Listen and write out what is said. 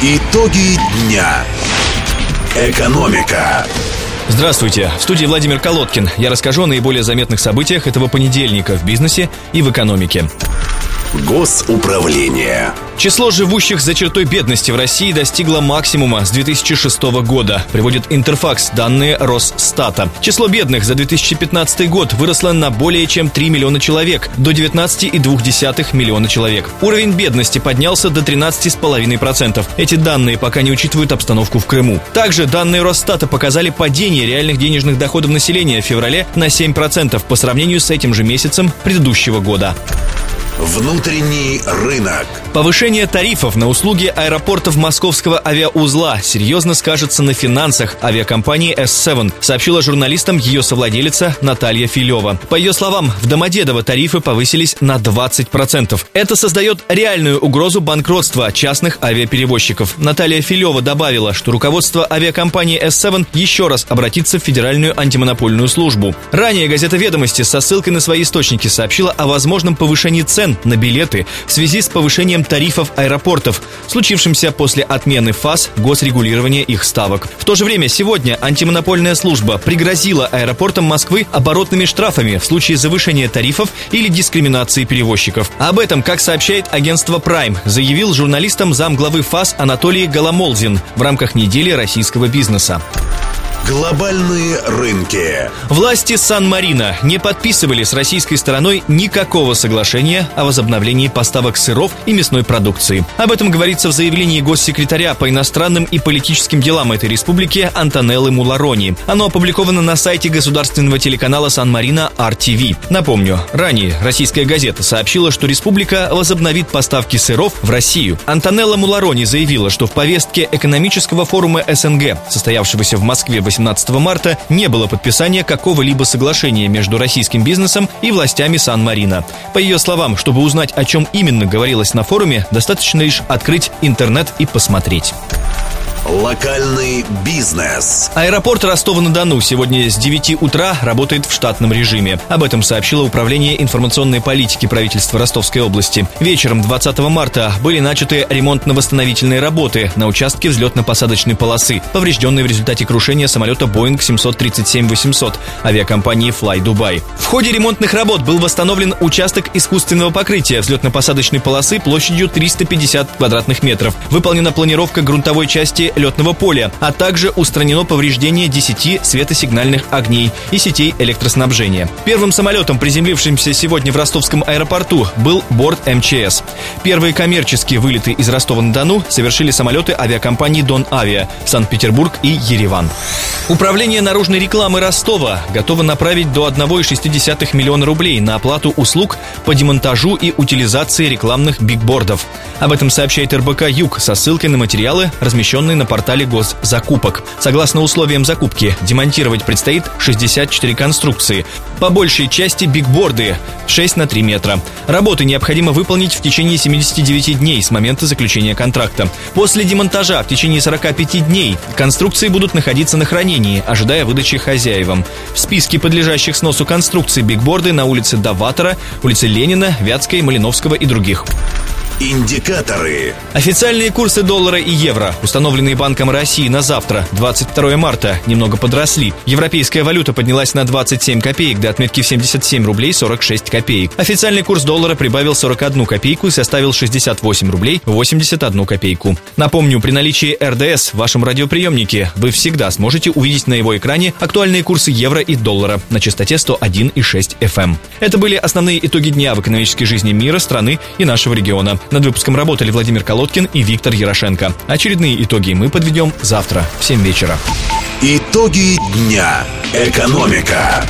Итоги дня. Экономика. Здравствуйте, в студии Владимир Колодкин. Я расскажу о наиболее заметных событиях этого понедельника в бизнесе и в экономике. Госуправление. Число живущих за чертой бедности в России достигло максимума с 2006 года, приводит Интерфакс, данные Росстата. Число бедных за 2015 год выросло на более чем 3 миллиона человек, до 19,2 миллиона человек. Уровень бедности поднялся до 13,5%. Эти данные пока не учитывают обстановку в Крыму. Также данные Росстата показали падение реальных денежных доходов населения в феврале на 7% по сравнению с этим же месяцем предыдущего года. Внутренний рынок. Повышение тарифов на услуги аэропортов московского авиаузла серьезно скажется на финансах авиакомпании S7, сообщила журналистам ее совладелица Наталья Филева. По ее словам, в Домодедово тарифы повысились на 20%. Это создает реальную угрозу банкротства частных авиаперевозчиков. Наталья Филева добавила, что руководство авиакомпании S7 еще раз обратится в Федеральную антимонопольную службу. Ранее газета «Ведомости» со ссылкой на свои источники сообщила о возможном повышении цен на билеты в связи с повышением тарифов аэропортов, случившимся после отмены фаз госрегулирования их ставок. В то же время сегодня антимонопольная служба пригрозила аэропортам Москвы оборотными штрафами в случае завышения тарифов или дискриминации перевозчиков. Об этом, как сообщает агентство Prime, заявил журналистам замглавы ФАС Анатолий Голомолзин в рамках недели российского бизнеса. Глобальные рынки. Власти Сан-Марино не подписывали с российской стороной никакого соглашения о возобновлении поставок сыров и мясной продукции. Об этом говорится в заявлении госсекретаря по иностранным и политическим делам этой республики Антонеллы Муларони. Оно опубликовано на сайте государственного телеканала Сан-Марино RTV. Напомню, ранее российская газета сообщила, что республика возобновит поставки сыров в Россию. Антонелла Муларони заявила, что в повестке экономического форума СНГ, состоявшегося в Москве 18 марта не было подписания какого-либо соглашения между российским бизнесом и властями Сан-Марино. По ее словам, чтобы узнать, о чем именно говорилось на форуме, достаточно лишь открыть интернет и посмотреть. Локальный бизнес. Аэропорт Ростова-на-Дону сегодня с 9 утра работает в штатном режиме. Об этом сообщило Управление информационной политики правительства Ростовской области. Вечером 20 марта были начаты ремонтно-восстановительные работы на участке взлетно-посадочной полосы, поврежденной в результате крушения самолета Boeing 737-800 авиакомпании Fly Dubai. В ходе ремонтных работ был восстановлен участок искусственного покрытия взлетно-посадочной полосы площадью 350 квадратных метров. Выполнена планировка грунтовой части летного поля, а также устранено повреждение 10 светосигнальных огней и сетей электроснабжения. Первым самолетом, приземлившимся сегодня в ростовском аэропорту, был борт МЧС. Первые коммерческие вылеты из Ростова-на-Дону совершили самолеты авиакомпании «Дон Авиа» Санкт-Петербург и Ереван. Управление наружной рекламы Ростова готово направить до 1,6 миллиона рублей на оплату услуг по демонтажу и утилизации рекламных бигбордов. Об этом сообщает РБК «Юг» со ссылкой на материалы, размещенные на портале госзакупок. Согласно условиям закупки, демонтировать предстоит 64 конструкции. По большей части бигборды 6 на 3 метра. Работы необходимо выполнить в течение 79 дней с момента заключения контракта. После демонтажа в течение 45 дней конструкции будут находиться на хранении, ожидая выдачи хозяевам. В списке подлежащих сносу конструкций бигборды на улице Даватора, улице Ленина, Вятской, Малиновского и других. Индикаторы. Официальные курсы доллара и евро, установленные Банком России на завтра, 22 марта, немного подросли. Европейская валюта поднялась на 27 копеек до отметки в 77 рублей 46 копеек. Официальный курс доллара прибавил 41 копейку и составил 68 рублей 81 копейку. Напомню, при наличии РДС в вашем радиоприемнике вы всегда сможете увидеть на его экране актуальные курсы евро и доллара на частоте 101,6 FM. Это были основные итоги дня в экономической жизни мира, страны и нашего региона. Над выпуском работали Владимир Колодкин и Виктор Ярошенко. Очередные итоги мы подведем завтра в 7 вечера. Итоги дня. Экономика.